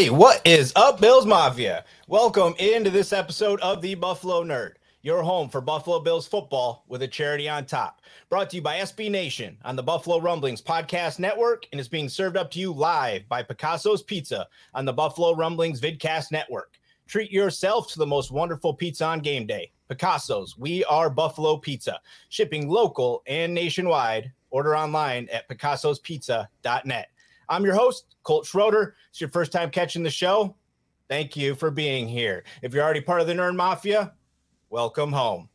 Hey, what is up, Bills Mafia? Welcome into this episode of the Buffalo Nerd, your home for Buffalo Bills football with a charity on top. Brought to you by SB Nation on the Buffalo Rumblings Podcast Network and is being served up to you live by Picasso's Pizza on the Buffalo Rumblings Vidcast Network. Treat yourself to the most wonderful pizza on game day. Picasso's, we are Buffalo Pizza, shipping local and nationwide. Order online at picassospizza.net. I'm your host, Colt Schroeder. It's your first time catching the show. Thank you for being here. If you're already part of the Nerd Mafia, welcome home.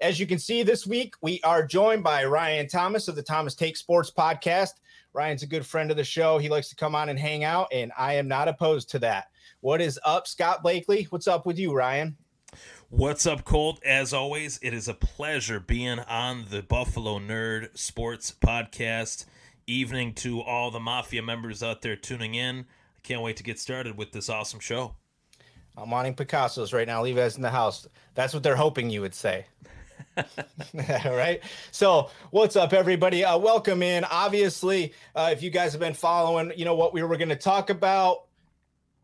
As you can see this week, we are joined by Ryan Thomas of the Thomas Take Sports podcast. Ryan's a good friend of the show. He likes to come on and hang out, and I am not opposed to that. What is up, Scott Blakely? What's up with you, Ryan? What's up, Colt? As always, it is a pleasure being on the Buffalo Nerd Sports Podcast. Evening to all the Mafia members out there tuning in. I can't wait to get started with this awesome show. I'm wanting Picasso's right now. Leave us in the house. That's what they're hoping you would say. All right. So, what's up, everybody? Uh, welcome in. Obviously, uh, if you guys have been following, you know what we were going to talk about.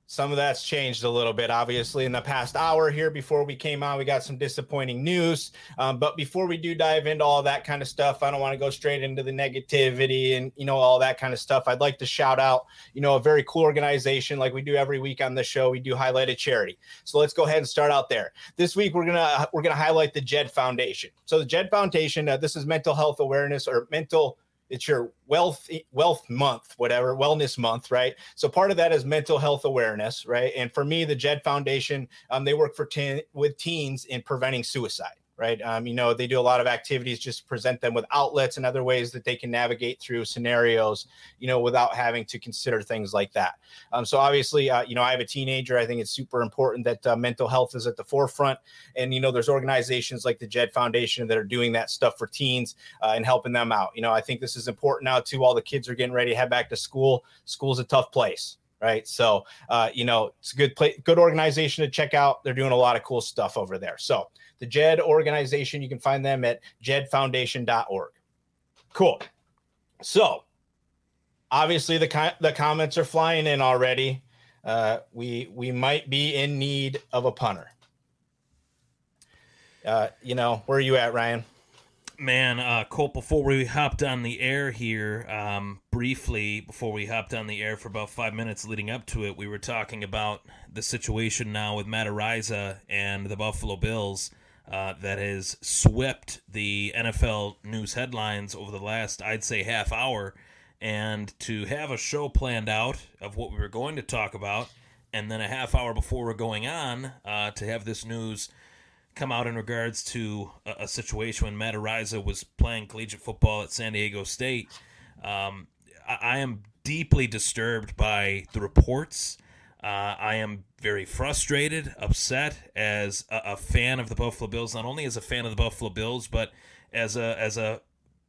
Some of that's changed a little bit, obviously, in the past hour here before we came on. We got some disappointing news. Um, but before we do dive into all that kind of stuff, I don't want to go straight into the negativity and, you know, all that kind of stuff. I'd like to shout out, you know, a very cool organization like we do every week on the show. We do highlight a charity. So let's go ahead and start out there. This week, we're going to, we're going to highlight the JED Foundation. So the JED Foundation, uh, this is mental health awareness or mental it's your wealth wealth month whatever wellness month right? So part of that is mental health awareness right? And for me the jed foundation um, they work for teen, with teens in preventing suicide right? Um, you know they do a lot of activities just to present them with outlets and other ways that they can navigate through scenarios you know without having to consider things like that. Um, so obviously uh, you know i have a teenager. I think it's super important that uh, mental health is at the forefront. And you know there's organizations like the jed foundation that are doing that stuff for teens uh, and helping them out. You know i think this is important now too. All the kids are getting ready to head back to school. School's a tough place right? So uh, you know it's a good play good organization to check out. They're doing a lot of cool stuff over there. So the jed organization you can find them at jedfoundation.org cool. So obviously the co- the comments are flying in already. Uh, we we might be in need of a punter. Uh, you know where are you at ryan? Man, uh, Colt, before we hopped on the air here, um, briefly, before we hopped on the air for about five minutes leading up to it, we were talking about the situation now with Matt Araiza and the Buffalo Bills uh, that has swept the NFL news headlines over the last, I'd say, half hour. And to have a show planned out of what we were going to talk about, and then a half hour before we're going on, uh, to have this news – come out in regards to a, a situation when Matt Araiza was playing collegiate football at San Diego State. Um, I, I, am deeply disturbed by the reports. Uh, I am very frustrated, upset as a, a, fan of the Buffalo Bills. Not only as a fan of the Buffalo Bills, but as a as a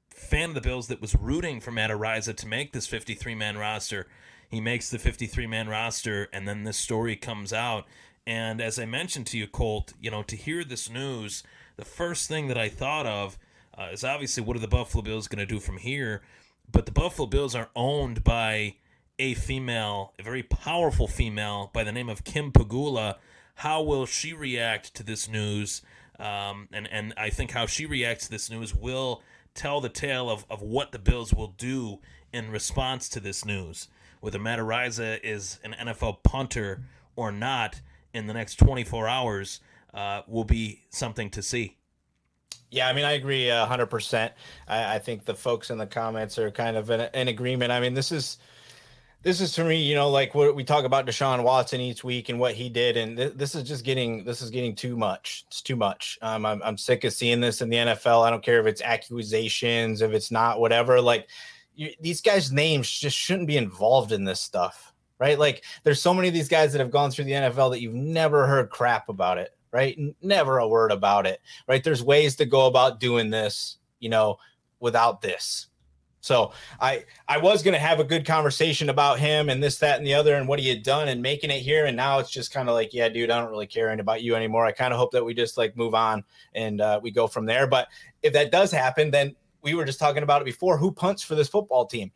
fan of the Bills that was rooting for Matt Araiza to make this 53 man roster. He makes the 53 man roster, and then this story comes out and as I mentioned to you, Colt, you know, to hear this news, the first thing that I thought of uh, is obviously what are the Buffalo Bills going to do from here? But the Buffalo Bills are owned by a female, a very powerful female by the name of Kim Pegula. How will she react to this news? Um, and and I think how she reacts to this news will tell the tale of, of what the Bills will do in response to this news. Whether Matt Araiza is an NFL punter or not, in the next 24 hours uh, will be something to see. Yeah, I mean, I agree uh, 100%. I, I, think the folks in the comments are kind of in, in agreement. I mean, this is this is to me, you know, like what we talk about Deshaun Watson each week and what he did, and th- this is just getting this is getting too much. It's too much. Um, I'm I'm sick of seeing this in the NFL. I don't care if it's accusations, if it's not, whatever. Like you, these guys' names just shouldn't be involved in this stuff right? Like there's so many of these guys that have gone through the NFL that you've never heard crap about it, right? Never a word about it, right? There's ways to go about doing this, you know, without this. So I I was gonna have a good conversation about him and this, that, and the other, and what he had done and making it here. And now it's just kind of like, yeah, dude, I don't really care about you anymore. I kind of hope that we just like move on and uh, we go from there. But if that does happen, then we were just talking about it before. Who punts for this football team?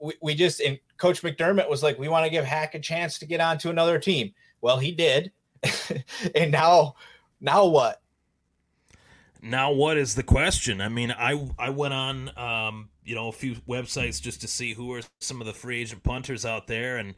we, we just and Coach McDermott was like, we want to give Haack a chance to get on to another team. Well, he did, and now, now what? Now what is the question? I mean, I I went on um, you know a few websites just to see who are some of the free agent punters out there, and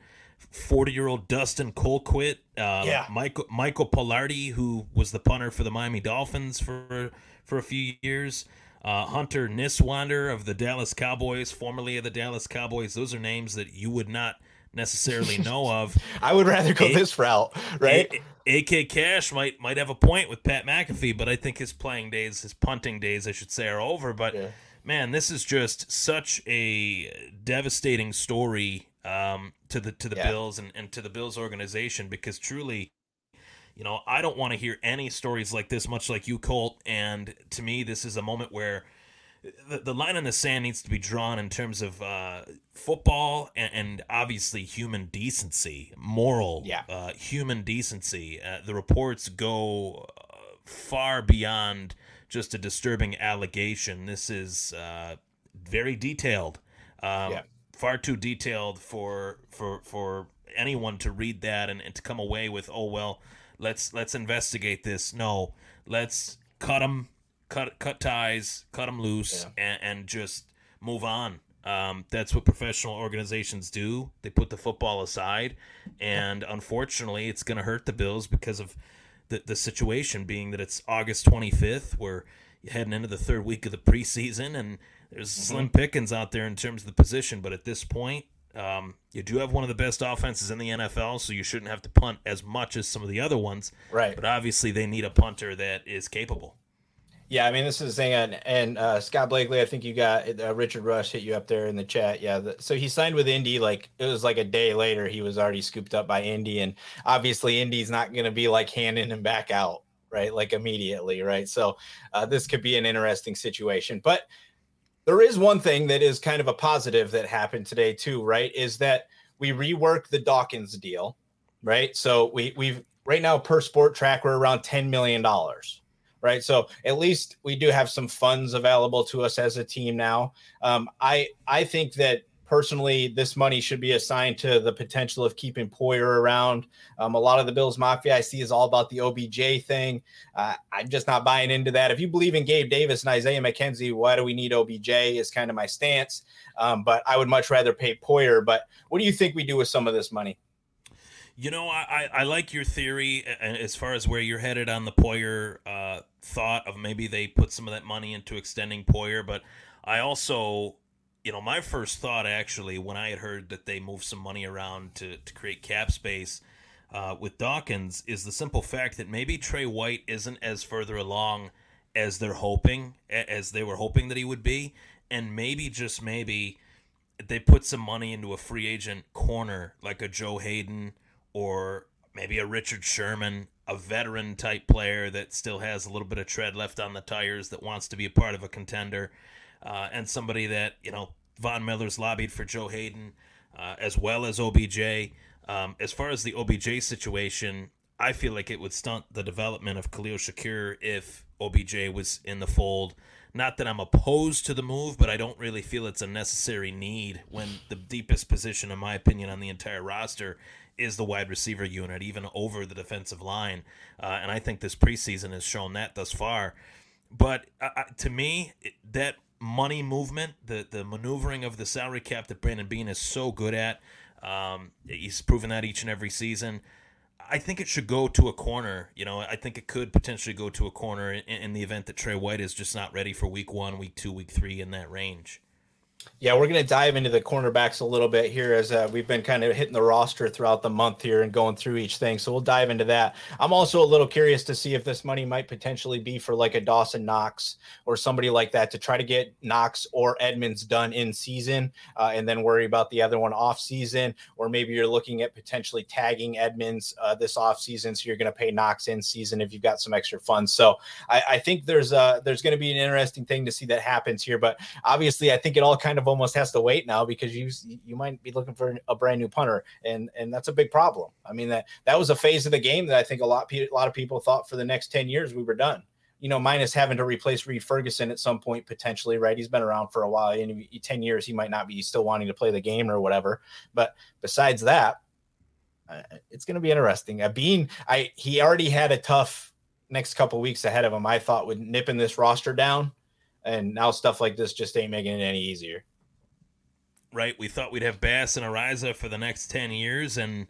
forty year old Dustin Colquitt, uh, yeah, Michael Michael Palardy, who was the punter for the Miami Dolphins for for a few years. Uh, Hunter Niswander of the Dallas Cowboys, formerly of the Dallas Cowboys. Those are names that you would not necessarily know of. I would rather go a- this route, right? A- AK Cash might might have a point with Pat McAfee, but I think his playing days, his punting days, I should say, are over. But yeah. Man, this is just such a devastating story um, to the to the yeah. Bills and, and to the Bills organization because truly you know, I don't want to hear any stories like this, much like you, Colt. And to me, this is a moment where the, the line in the sand needs to be drawn in terms of uh, football and, and, obviously human decency, moral, yeah. uh, human decency. Uh, the reports go uh, far beyond just a disturbing allegation. This is uh, very detailed, um, yeah. far too detailed for for for anyone to read that and, and to come away with, oh well let's let's investigate this. No, let's cut them, cut cut ties, cut them loose, yeah. and, and just move on. Um, that's what professional organizations do. They put the football aside, and unfortunately, it's going to hurt the Bills because of the the situation being that it's August 25th. We're heading into the third week of the preseason, and there's mm-hmm. slim pickings out there in terms of the position. But at this point, um, you do have one of the best offenses in the NFL, so you shouldn't have to punt as much as some of the other ones. Right. But obviously, they need a punter that is capable. Yeah, I mean, this is the thing. And, and uh, Scott Blakely, I think you got uh, Richard Rush hit you up there in the chat. Yeah. The, so he signed with Indy. Like it was like a day later, he was already scooped up by Indy. And obviously, Indy's not going to be like handing him back out, right? Like immediately, right? So uh, this could be an interesting situation. But there is one thing that is kind of a positive that happened today too, right? Is that we rework the Dawkins deal, right? So we we've right now per Spotrac we're around ten million dollars, right? So at least we do have some funds available to us as a team now. Um, I I think that personally, this money should be assigned to the potential of keeping Poyer around. Um, a lot of the Bills Mafia I see is all about the OBJ thing. Uh, I'm just not buying into that. If you believe in Gabe Davis and Isaiah McKenzie, why do we need OBJ? Is kind of my stance. Um, but I would much rather pay Poyer. But what do you think we do with some of this money? You know, I, I like your theory as far as where you're headed on the Poyer uh, thought of maybe they put some of that money into extending Poyer, but I also, you know, my first thought actually when I had heard that they moved some money around to, to create cap space uh, with Dawkins is the simple fact that maybe Trey White isn't as further along as they're hoping, as they were hoping that he would be, and maybe just maybe they put some money into a free agent corner like a Joe Haden or maybe a Richard Sherman, a veteran type player that still has a little bit of tread left on the tires that wants to be a part of a contender, uh, and somebody that, you know, Von Miller's lobbied for Joe Haden uh, as well as OBJ. Um, as far as the OBJ situation, I feel like it would stunt the development of Khalil Shakir if OBJ was in the fold. Not that I'm opposed to the move, but I don't really feel it's a necessary need when the deepest position, in my opinion, on the entire roster is the wide receiver unit, even over the defensive line. Uh, and I think this preseason has shown that thus far. But uh, to me, that money movement, the the maneuvering of the salary cap that Brandon Beane is so good at, um, he's proven that each and every season. I think it should go to a corner. You know, I think it could potentially go to a corner in, in the event that Trey White is just not ready for week one, week two, week three in that range. Yeah, we're going to dive into the cornerbacks a little bit here as uh, we've been kind of hitting the roster throughout the month here and going through each thing. So we'll dive into that. I'm also a little curious to see if this money might potentially be for like a Dawson Knox or somebody like that to try to get Knox or Edmunds done in season uh, and then worry about the other one off season. Or maybe you're looking at potentially tagging Edmunds uh, this off season. So you're going to pay Knox in season if you've got some extra funds. So I, I think there's uh, there's going to be an interesting thing to see that happens here. But obviously, I think it all kind of almost has to wait now because you you might be looking for a brand new punter, and and that's a big problem. I mean that that was a phase of the game that I think a lot a lot of people thought for the next ten years we were done. You know, minus having to replace Reid Ferguson at some point potentially, right? He's been around for a while, In ten years he might not be still wanting to play the game or whatever. But besides that, uh, it's going to be interesting. Uh, Beane, I he already had a tough next couple weeks ahead of him. I thought with nipping this roster down and now stuff like this just ain't making it any easier. Right. We thought we'd have Bass and Araiza for the next ten years, and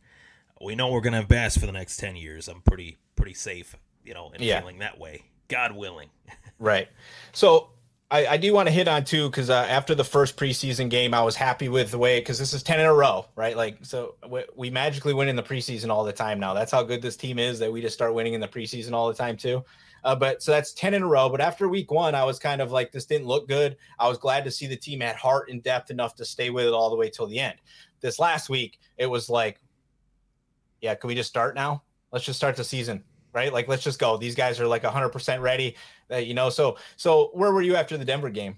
we know we're gonna have Bass for the next ten years. I'm pretty pretty safe, you know, in yeah. feeling that way. God willing. right. So I, I, do want to hit on too because uh, after the first preseason game, I was happy with the way because this is ten in a row, right? Like, so we, we, magically win in the preseason all the time now. That's how good this team is that we just start winning in the preseason all the time too. Uh, but so that's 10 in a row. But after week one, I was kind of like, this didn't look good. I was glad to see the team had heart and depth enough to stay with it all the way till the end. This last week, it was like, yeah, can we just start now? Let's just start the season, right? Like, let's just go. These guys are like 100% ready, uh, you know? So, so where were you after the Denver game?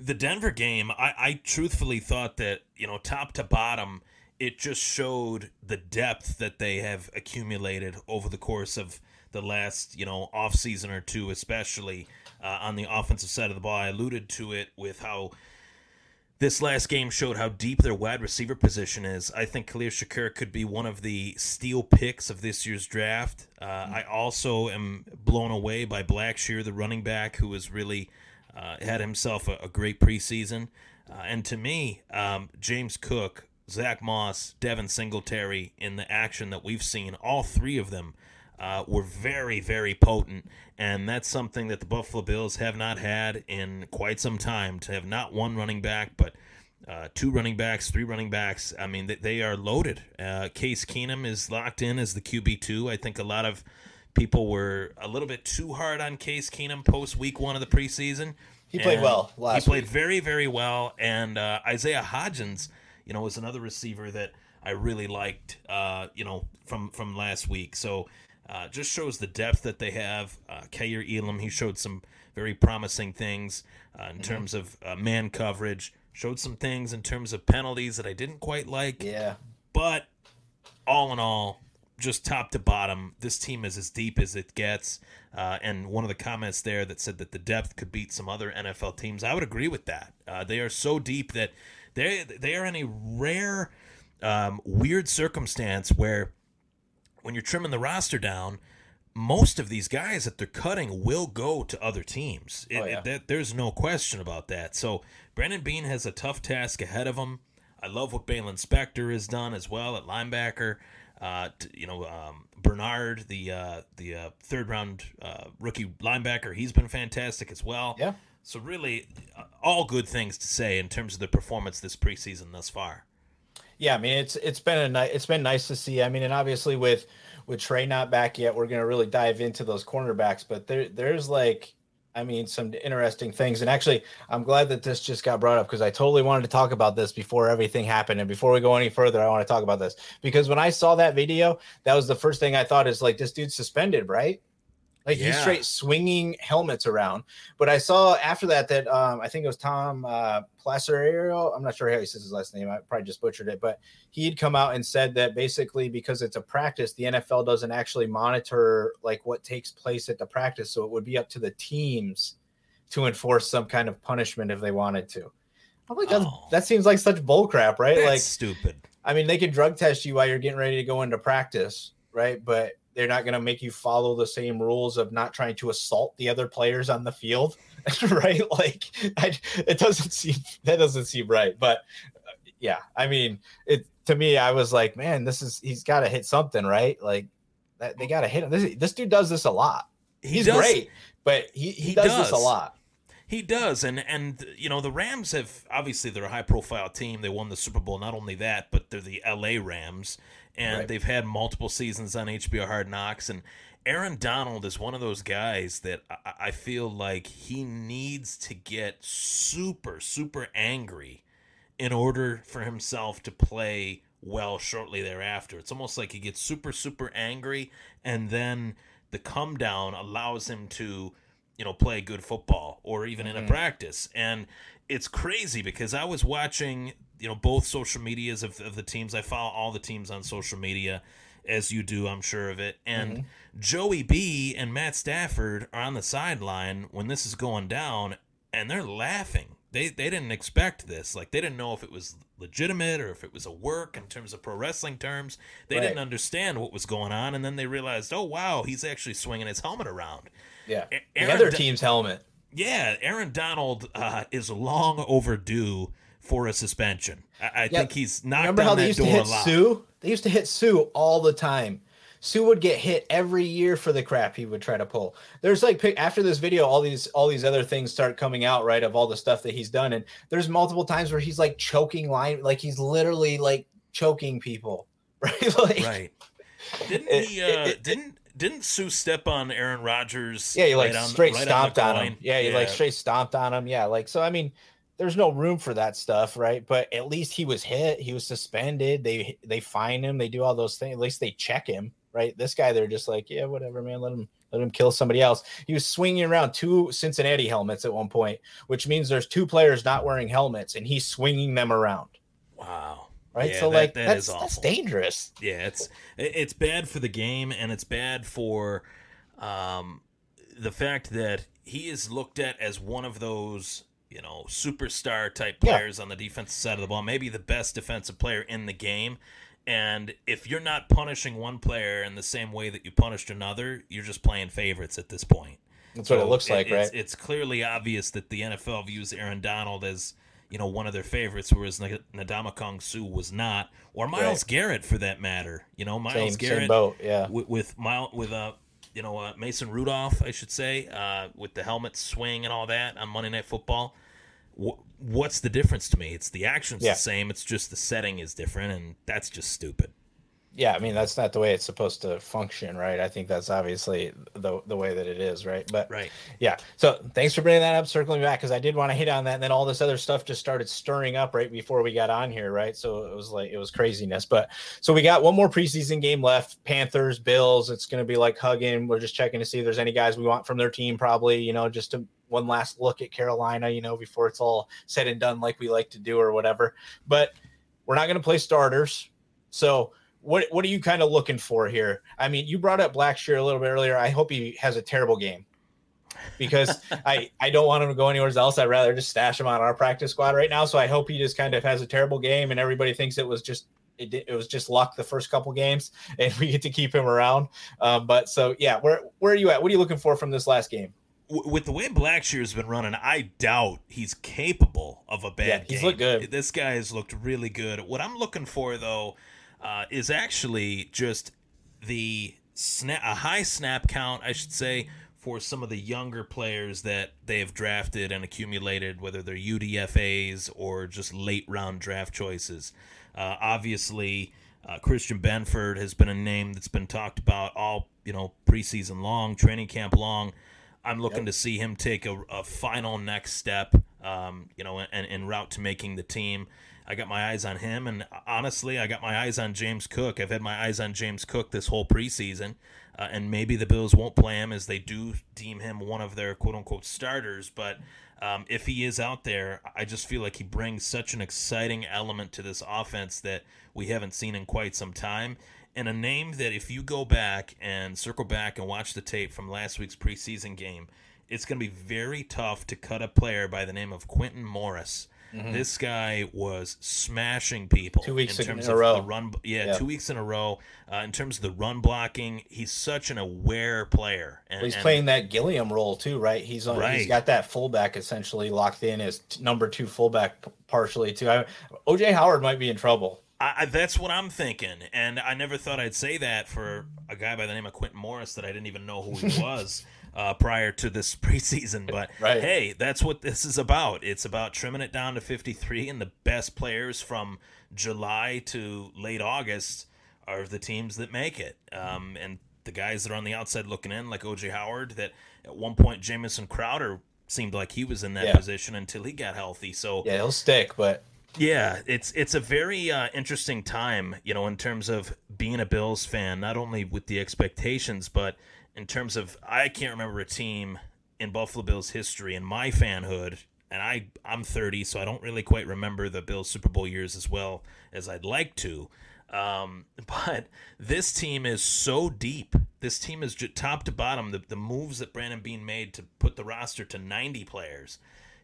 The Denver game, I, I truthfully thought that, you know, top to bottom, it just showed the depth that they have accumulated over the course of the last you know off season or two, especially uh, on the offensive side of the ball. I alluded to it with how this last game showed how deep their wide receiver position is. I think Khalil Shakir could be one of the steal picks of this year's draft. Uh, mm-hmm. I also am blown away by Blackshear, the running back, who has really uh, had himself a, a great preseason. Uh, and to me, um, James Cook, Zach Moss, Devin Singletary, in the action that we've seen, all three of them uh, were very, very potent. And that's something that the Buffalo Bills have not had in quite some time to have not one running back, but uh, two running backs, three running backs. I mean, they, they are loaded. Uh, Case Keenum is locked in as the QB2. I think a lot of people were a little bit too hard on Case Keenum post week one of the preseason. He played well last He played week. very, very well. And uh, Isaiah Hodgins, you know, was another receiver that I really liked, uh, you know, from, from last week. So uh, just shows the depth that they have. Uh, Kaiir Elam, he showed some very promising things uh, in mm-hmm. terms of uh, man coverage. Showed some things in terms of penalties that I didn't quite like. Yeah. But all in all, just top to bottom, this team is as deep as it gets. Uh, and one of the comments there that said that the depth could beat some other NFL teams, I would agree with that. Uh, they are so deep that They they are in a rare, um, weird circumstance where when you're trimming the roster down, most of these guys that they're cutting will go to other teams. It, Oh, yeah. it- that, there's no question about that. So Brandon Beane has a tough task ahead of him. I love what Baylon Spector has done as well at linebacker. Uh, t- you know, um, Bernard, the uh, the uh, third round uh, rookie linebacker, he's been fantastic as well. Yeah. So really, uh, all good things to say in terms of the performance this preseason thus far. Yeah, I mean it's it's been a ni- it's been nice to see. I mean, and obviously with with Trey not back yet, we're gonna really dive into those cornerbacks. But there there's like, I mean, some interesting things. And actually, I'm glad that this just got brought up because I totally wanted to talk about this before everything happened. And before we go any further, I want to talk about this because when I saw that video, that was the first thing I thought is like this dude's suspended, right? Like he's straight swinging helmets around. But I saw after that that um, I think it was Tom uh, Placerio. I'm not sure how he says his last name. I probably just butchered it, but he had come out and said that basically because it's a practice, the NFL doesn't actually monitor like what takes place at the practice, so it would be up to the teams to enforce some kind of punishment if they wanted to. I'm like, Oh. that seems like such bullcrap, right? That's like, stupid. I mean, they can drug test you while you're getting ready to go into practice, right? But they're not going to make you follow the same rules of not trying to assault the other players on the field, right? Like, I, it doesn't seem that doesn't seem right. But uh, yeah, I mean, it to me, I was like, man, this is he's got to hit something, right? Like, that, they got to hit him. This this dude does this a lot. He He's does- great, but he, he, He does, this a lot. He does, and and you know the Rams have obviously they're a high profile team. They won the Super Bowl. Not only that, but they're the L.A. Rams, and Right. they've had multiple seasons on HBO Hard Knocks. And Aaron Donald is one of those guys that I, I feel like he needs to get super super angry in order for himself to play well shortly thereafter. It's almost like he gets super super angry, and then the come down allows him to you know play good football or even in a mm-hmm. practice. And it's crazy because i was watching you know both social medias of, of the teams. I follow all the teams on social media as you do i'm sure of it. And mm-hmm. joey b and matt stafford are on the sideline when this is going down and they're laughing. They they didn't expect this. Like they didn't know if it was legitimate or if it was a work in terms of pro wrestling terms they Right. didn't understand what was going on and then they realized oh wow he's actually swinging his helmet around Yeah, A- the other team's helmet. yeah, Aaron Donald uh, is long overdue for a suspension. I, I think he's knocked Remember how that they used to hit a lot. Suh? They used to hit Suh all the time. Suh would get hit every year for the crap he would try to pull. There's like after this video, all these all these other things start coming out, right? Of all the stuff that he's done, and there's multiple times where he's like choking line, like he's literally like choking people, right? like, Right? Didn't It- he? Uh, it- didn't didn't Suh step on Aaron Rodgers? Yeah, he like right on- straight right stomped the on him. Yeah, he like straight stomped on him. Yeah, like so. I mean, there's no room for that stuff, right? But at least he was hit. He was suspended. They they fine him. They do all those things. At least they check him, right? This guy, they're just like, yeah, whatever, man. Let him let him kill somebody else. He was swinging around two Cincinnati helmets at one point, which means there's two players not wearing helmets, and he's swinging them around, Wow. right? Yeah, so that- like that that's is that's dangerous. Yeah, it's it's bad for the game, and it's bad for um, the fact that he is looked at as one of those you know superstar type Yeah. players on the defensive side of the ball, maybe the best defensive player in the game. And if you're not punishing one player in the same way that you punished another, you're just playing favorites at this point. That's what it So looks like, it's, right? It's clearly obvious that the NFL views Aaron Donald as you know one of their favorites, whereas Ndamukong Suh was not, or Myles Right. Garrett for that matter. You know, Myles Same Garrett same boat. Yeah. with, with Mile with uh you know uh, Mason Rudolph, I should say, uh, with the helmet swing and all that on Monday Night Football. Wh- what's the difference to me? It's the action's Yeah. the same. It's just the setting is different, and that's just stupid. Yeah i mean that's not the way it's supposed to function right? I think that's obviously the the way that it is right? But Right. yeah so thanks for bringing that up circling back because i did want to hit on that and then all this other stuff just started stirring up right before we got on here right? So it was like it was craziness but so we got one more preseason game left panthers bills it's going to be like hugging we're just checking to see if there's any guys we want from their team probably you know just to one last look at carolina you know before it's all said and done like we like to do or whatever but we're not going to play starters so what what are you kind of looking for here? I mean, you brought up Blackshear a little bit earlier. I hope he has a terrible game. because I I don't want him to go anywhere else. I'd rather just stash him on our practice squad right now. So I hope he just kind of has a terrible game and everybody thinks it was just it, it was just luck the first couple games and we get to keep him around. Um, but so yeah, where where are you at? What are you looking for from this last game? with the way Blackshear's been running, I doubt he's capable of a bad yeah, he's game. looked good. This guy has looked really good. What I'm looking for though uh, is actually just the snap a high snap count, I should say, for some of the younger players that they have drafted and accumulated, whether they're UDFA's or just late round draft choices. Uh, obviously, uh, Christian Benford has been a name that's been talked about all you know preseason long, training camp long. I'm looking yep. to see him take a, a final next step, um, you know, and en route to making the team. I got my eyes on him, and honestly, I got my eyes on James Cook. I've had my eyes on James Cook this whole preseason, uh, and maybe the Bills won't play him as they do deem him one of their quote unquote starters. But um, if he is out there, I just feel like he brings such an exciting element to this offense that we haven't seen in quite some time. And a name that, if you go back and circle back and watch the tape from last week's preseason game, it's going to be very tough to cut a player by the name of Quintin Morris. Mm-hmm. This guy was smashing people two weeks in, terms in a row. run, yeah, yeah, two weeks in a row. Uh, in terms of the run blocking, he's such an aware player. And, well, he's and, playing that Gilliam role too, right? He's on. Right. He's got that fullback essentially locked in as t- number two fullback partially too. I, OJ Howard might be in trouble. I, that's what I'm thinking, and I never thought I'd say that for a guy by the name of Quintin Morris that I didn't even know who he was uh, prior to this preseason. But right. hey, that's what this is about. It's about trimming it down to 53, and the best players from July to late August are the teams that make it. Um, and the guys that are on the outside looking in, like OJ Howard, that at one point Jamison Crowder seemed like he was in that yeah. position until he got healthy. So yeah, he'll stick, but yeah, it's it's a very uh, interesting time, you know, in terms of being a Bills fan, not only with the expectations, but in terms of I can't remember a team in Buffalo Bills history in my fanhood, and I I'm 30, so I don't really quite remember the Bills Super Bowl years as well as I'd like to. Um, but this team is so deep. This team is top to bottom. The, the moves that Brandon Beane made to put the roster to 90 players,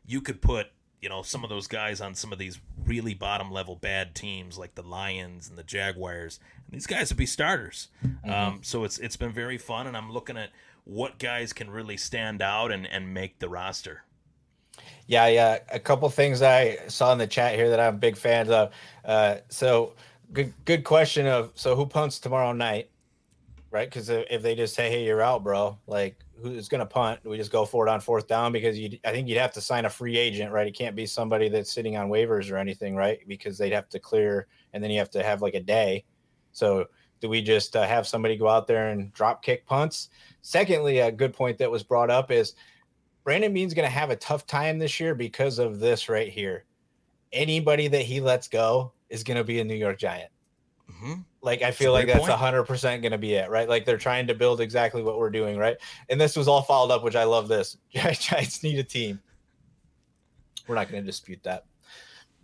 you could put you know some of those guys on some of these really bottom level bad teams like the Lions and the Jaguars. And these guys would be starters. Mm-hmm. Um, so it's it's been very fun, and I'm looking at what guys can really stand out and and make the roster. Yeah, yeah. A couple things I saw in the chat here that I'm big fans of. Uh, so good good question of so who punts tomorrow night, right? Because if they just say, "Hey, you're out, bro," like who's going to punt? We just go for it on fourth down? Because you, I think you'd have to sign a free agent, right? It can't be somebody that's sitting on waivers or anything, right? Because they'd have to clear, and then you have to have like a day. So, do we just uh, have somebody go out there and drop kick punts? Secondly, a good point that was brought up is Brandon Beane's going to have a tough time this year because of this right here. Anybody that he lets go is going to be a New York Giant. Mm-hmm. Like I feel like that's a hundred percent going to be it, right? Like they're trying to build exactly what we're doing, right? And this was all followed up, which I love. This Giants need a team. We're not going to dispute that.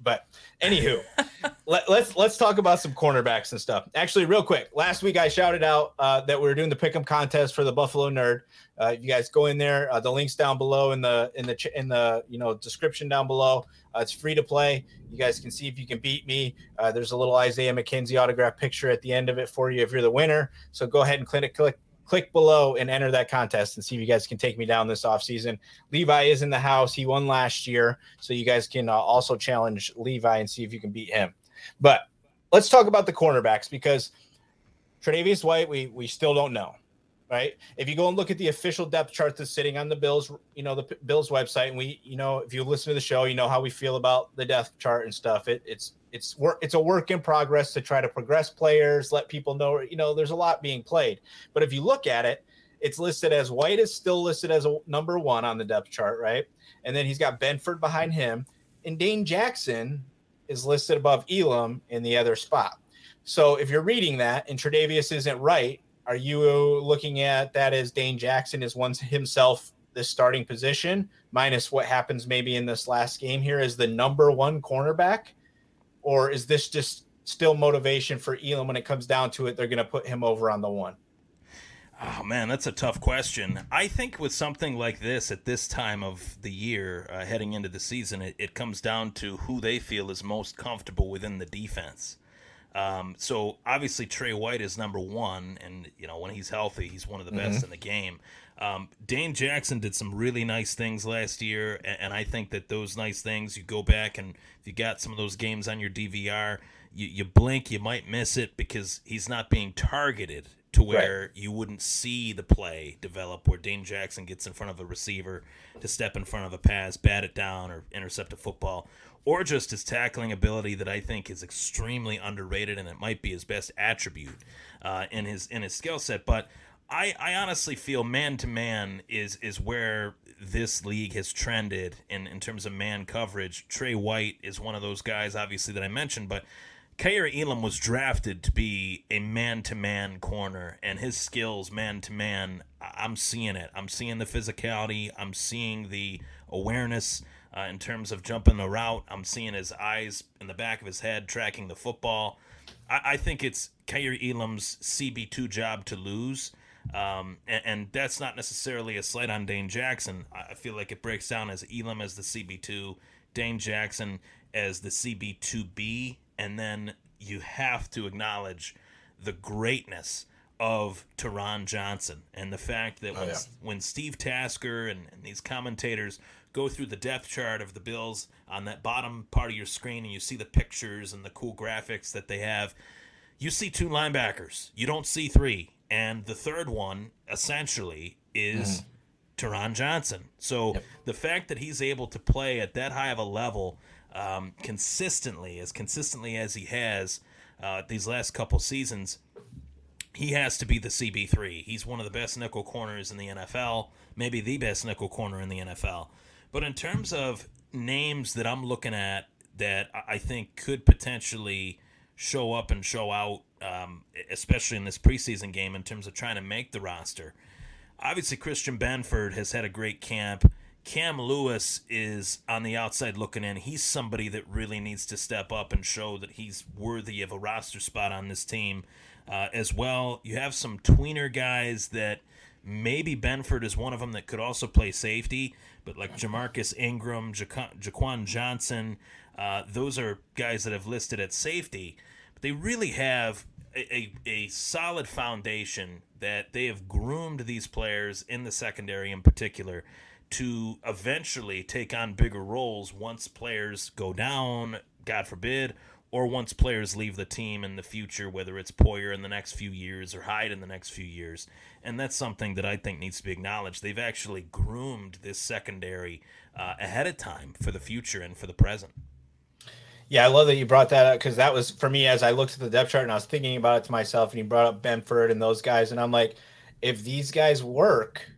But anywho, let, us let's, let's talk about some cornerbacks and stuff. Actually, real quick, last week I shouted out uh, that we were doing the pick'em contest for the Buffalo Nerd. Uh, you guys go in there. Uh, the links down below in the in the in the you know description down below. Uh, it's free to play. You guys can see if you can beat me. Uh, there's a little Isaiah McKenzie autograph picture at the end of it for you if you're the winner. So go ahead and click click click below and enter that contest and see if you guys can take me down this offseason. Levi is in the house. He won last year. So you guys can uh, also challenge Levi and see if you can beat him. But let's talk about the cornerbacks because Tre'Davious White, we, we still don't know right? If you go and look at the official depth chart that's sitting on the Bills, you know, the Bills website, and we, you know, if you listen to the show, you know how we feel about the depth chart and stuff. It, it's it's work it's a work in progress to try to progress players, let people know, you know, there's a lot being played. But if you look at it, it's listed as White is still listed as a number one on the depth chart, right? And then he's got Benford behind him, and Dane Jackson is listed above Elam in the other spot. So if you're reading that and Tre'Davious isn't right, are you looking at that as Dane Jackson is once himself the starting position, minus what happens maybe in this last game here as the number one cornerback? Or is this just still motivation for Elam when it comes down to it? They're going to put him over on the one. Oh man, that's a tough question. I think with something like this at this time of the year, uh, heading into the season, it, it, comes down to who they feel is most comfortable within the defense. Um, so obviously Trey White is number one, and you know when he's healthy, he's one of the best mm-hmm. in the game. Um, Dane Jackson did some really nice things last year, and, and, I think that those nice things, you go back and if you got some of those games on your DVR, you, you blink, you might miss it because he's not being targeted to where right. you wouldn't see the play develop where Dane Jackson gets in front of a receiver to step in front of a pass, bat it down, or intercept a football, or just his tackling ability that I think is extremely underrated and it might be his best attribute uh, in his in his skill set. But I, I honestly feel man to man is is where this league has trended in, in terms of man coverage. Trey White is one of those guys, obviously, that I mentioned, but Kaiir Elam was drafted to be a man to man corner, and his skills, man to man, I'm seeing it. I'm seeing the physicality. I'm seeing the awareness uh, in terms of jumping the route. I'm seeing his eyes in the back of his head tracking the football. I, I think it's Kaiir Elam's CB2 job to lose. Um, and, and, that's not necessarily a slight on Dane Jackson. I feel like it breaks down as Elam as the CB2, Dane Jackson as the CB2B, and then you have to acknowledge the greatness of Taron Johnson and the fact that oh, when, yeah. when Steve Tasker and, and, these commentators go through the depth chart of the Bills on that bottom part of your screen and you see the pictures and the cool graphics that they have, you see two linebackers. You don't see three. And the third one, essentially, is mm. Taron Johnson. So yep. the fact that he's able to play at that high of a level um, consistently, as consistently as he has uh, these last couple seasons, he has to be the CB3. He's one of the best nickel corners in the NFL, maybe the best nickel corner in the NFL. But in terms of names that I'm looking at that I think could potentially show up and show out, um, especially in this preseason game, in terms of trying to make the roster, obviously Christian Benford has had a great camp. Cam Lewis is on the outside looking in. He's somebody that really needs to step up and show that he's worthy of a roster spot on this team uh, as well. You have some tweener guys that maybe Benford is one of them that could also play safety, but like Ja'Marcus Ingram, Jaquan Johnson, uh, those are guys that have listed at safety. They really have a, a, a solid foundation that they have groomed these players in the secondary in particular to eventually take on bigger roles once players go down, God forbid, or once players leave the team in the future, whether it's Poyer in the next few years or Hyde in the next few years. And that's something that I think needs to be acknowledged. They've actually groomed this secondary uh, ahead of time for the future and for the present. Yeah, I love that you brought that up because that was for me as I looked at the depth chart and I was thinking about it to myself. And you brought up Benford and those guys, and I'm like, if these guys work,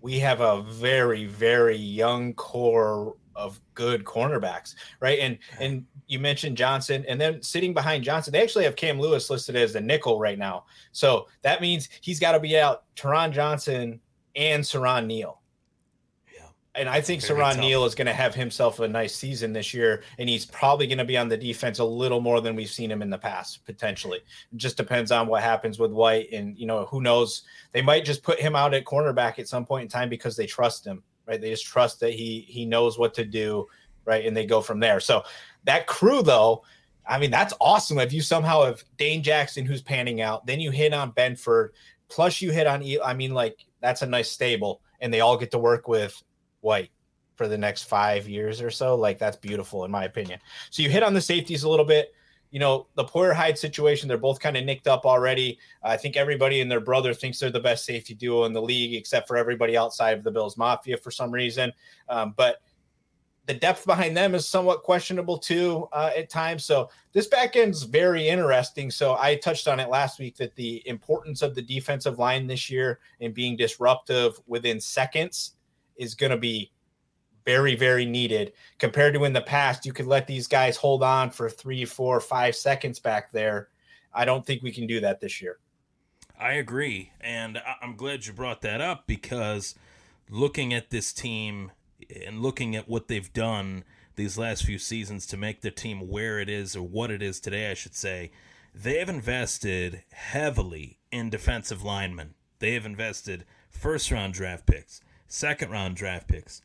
we have a very very young core of good cornerbacks, right? And and you mentioned Johnson, and then sitting behind Johnson, they actually have Cam Lewis listed as the nickel right now. So that means he's got to be out Taron Johnson and Siran Neal and I think Siran Neal is going to have himself a nice season this year, and he's probably going to be on the defense a little more than we've seen him in the past, potentially. It just depends on what happens with White, and you know who knows. They might just put him out at cornerback at some point in time because they trust him, right? They just trust that he he knows what to do, right? And they go from there. So that crew, though, I mean, that's awesome. If you somehow have Dane Jackson who's panning out, then you hit on Benford, plus you hit on, I mean, like that's a nice stable, and they all get to work with White for the next five years or so. Like that's beautiful in my opinion. So you hit on the safeties a little bit. You know, the Poyer Hyde situation, they're both kind of nicked up already. I think everybody and their brother thinks they're the best safety duo in the league, except for everybody outside of the Bills Mafia for some reason. Um, but the depth behind them is somewhat questionable too uh, at times. So this back end's very interesting. So I touched on it last week that the importance of the defensive line this year and being disruptive within seconds is going to be very, very needed compared to in the past. You could let these guys hold on for three, four, five seconds back there. I don't think we can do that this year. I agree. And I'm glad you brought that up because looking at this team and looking at what they've done these last few seasons to make their team where it is or what it is today, I should say, they have invested heavily in defensive linemen They have invested first round draft picks, second round draft picks.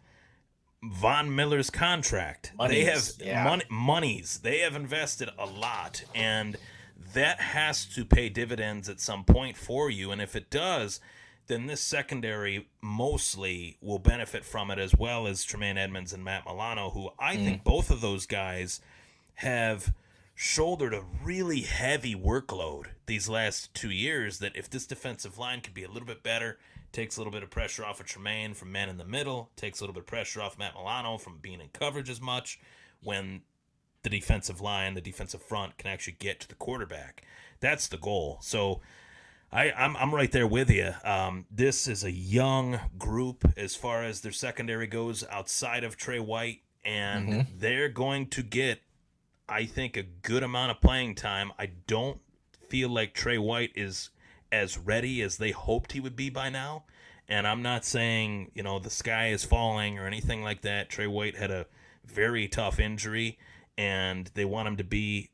Von Miller's contract. they have Monies, yeah. money, monies. They have invested a lot, and that has to pay dividends at some point for you. And if it does, then this secondary mostly will benefit from it as well as Tremaine Edmunds and Matt Milano, who I mm. think both of those guys have shouldered a really heavy workload these last two years. That if this defensive line could be a little bit better, takes a little bit of pressure off of Tremaine from man in the middle, takes a little bit of pressure off Matt Milano from being in coverage as much when the defensive line, the defensive front can actually get to the quarterback. That's the goal. So I, I'm, I'm right there with you. Um, this is a young group as far as their secondary goes outside of Trey White, and they're going to get, I think, a good amount of playing time. I don't feel like Trey White is as ready as they hoped he would be by now. And I'm not saying, you know, the sky is falling or anything like that. Tre White had a very tough injury, and they want him to be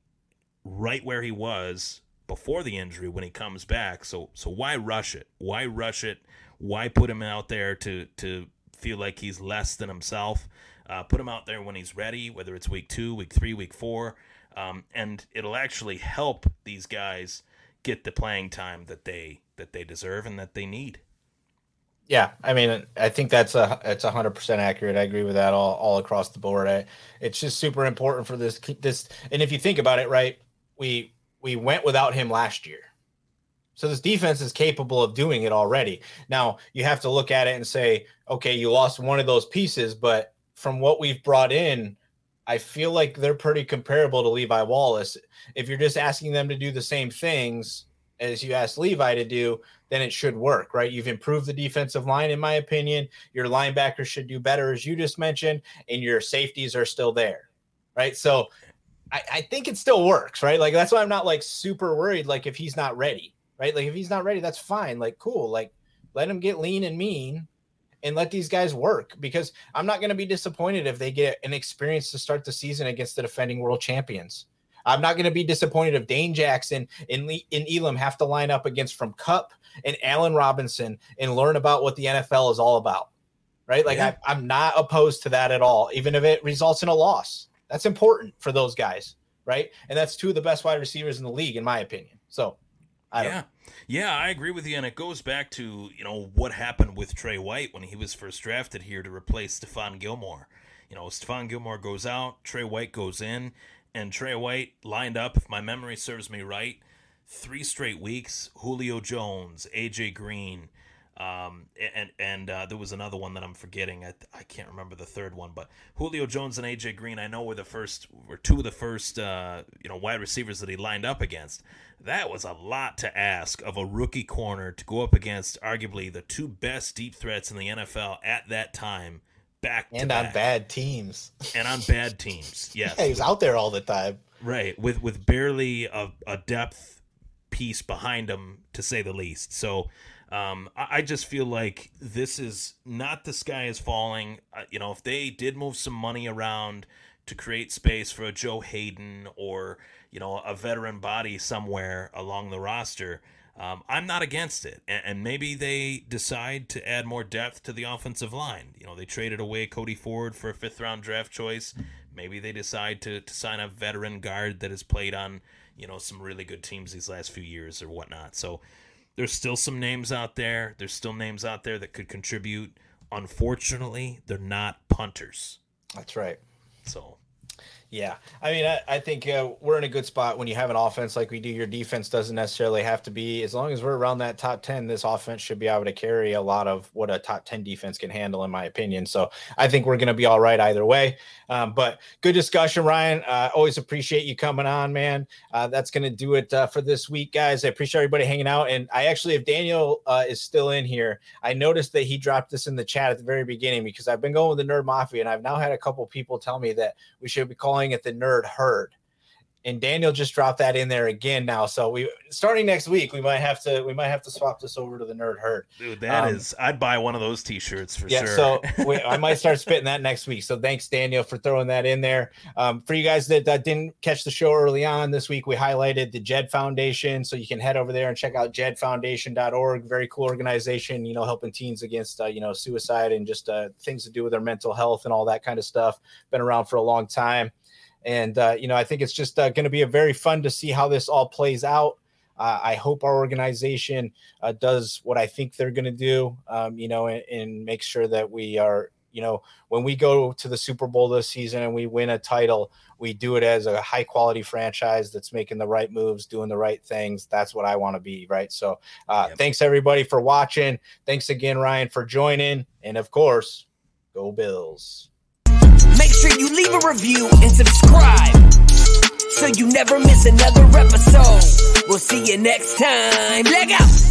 right where he was before the injury when he comes back. So so why rush it? Why rush it? Why put him out there to to feel like he's less than himself? Uh, put him out there when he's ready, whether it's week two, week three, week four, um, and it'll actually help these guys get the playing time that they that they deserve and that they need. Yeah, I mean, I think that's a it's hundred percent accurate. I agree with that all all across the board. I, it's just super important for this this. And if you think about it, right, we we went without him last year, so this defense is capable of doing it already. Now you have to look at it and say, okay, you lost one of those pieces, but from what we've brought in, I feel like they're pretty comparable to Levi Wallace. If you're just asking them to do the same things as you asked Levi to do, then it should work, right? You've improved the defensive line, in my opinion. Your linebackers should do better, as you just mentioned, and your safeties are still there, right? So I, I think it still works, right? Like that's why I'm not like super worried. Like if he's not ready, right? Like if he's not ready, that's fine. Like cool. Like let him get lean and mean and let these guys work because I'm not going to be disappointed if they get an experience to start the season against the defending world champions. I'm not going to be disappointed if Dane Jackson and Le- and Elam have to line up against from Kupp and Allen Robinson and learn about what the NFL is all about. Right? Like Yeah. I, I'm not opposed to that at all, even if it results in a loss. That's important for those guys, right? And that's two of the best wide receivers in the league, in my opinion. So, I don't. yeah. Yeah, I agree with you, and it goes back to you know what happened with Tre White when he was first drafted here to replace Stephon Gilmore. You know, Stephon Gilmore goes out, Tre White goes in, and Tre White lined up, if my memory serves me right, three straight weeks. Julio Jones, AJ Green, um, and and uh, there was another one that I'm forgetting. I, I can't remember the third one, but Julio Jones and AJ Green, I know were the first, were two of the first, uh, you know, wide receivers that he lined up against. That was a lot to ask of a rookie corner to go up against arguably the two best deep threats in the NFL at that time, back And on back. bad teams. and on bad teams. Yes, Yeah, he's out there all the time. Right, with with barely a, a depth piece behind him, to say the least. So, um, I, I just feel like this is not the sky is falling. Uh, you know, if they did move some money around to create space for a Joe Haden or you know a veteran body somewhere along the roster. Um, I'm not against it, and, and maybe they decide to add more depth to the offensive line. You know, they traded away Cody Ford for a fifth round draft choice. Maybe they decide to, to sign a veteran guard that has played on, you know, some really good teams these last few years or whatnot. So there's still some names out there. There's still names out there that could contribute. Unfortunately, they're not punters. That's right. So Yeah, I mean, I, I think uh, we're in a good spot when you have an offense like we do. Your defense doesn't necessarily have to be as long as we're around that top ten. This offense should be able to carry a lot of what a top ten defense can handle, in my opinion. So I think we're going to be all right either way. Um, but good discussion, Ryan. Uh, always appreciate you coming on, man. Uh, that's going to do it uh, for this week, guys. I appreciate everybody hanging out. And I actually, if Daniel uh, is still in here, I noticed that he dropped this in the chat at the very beginning because I've been going with the Nerd Mafia, and I've now had a couple people tell me that we should be calling it the Nerd Herd. and Daniel just dropped that in there again now. So we starting next week, we might have to we might have to swap this over to the nerd herd. Dude, that um, is, I'd buy one of those t-shirts for yeah, sure. so we, I might start spitting that next week. So thanks, Daniel, for throwing that in there. Um, for you guys that, that didn't catch the show early on this week, we highlighted the Jed Foundation. So you can head over there and check out jedfoundation.org. Very cool organization, you know, helping teens against uh, you know suicide and just uh, things to do with their mental health and all that kind of stuff. Been around for a long time. And, uh, you know, I think it's just uh, going to be a very fun to see how this all plays out. Uh, I hope our organization uh, does what I think they're going to do, um, you know, and, and make sure that we are, you know, when we go to the Super Bowl this season and we win a title, we do it as a high quality franchise that's making the right moves, doing the right things. That's what I want to be. Right. So uh, thanks everybody for watching. Thanks again, Ryan, for joining. And of course, go Bills. Make sure you leave a review and subscribe so you never miss another episode. We'll see you next time. Leg out.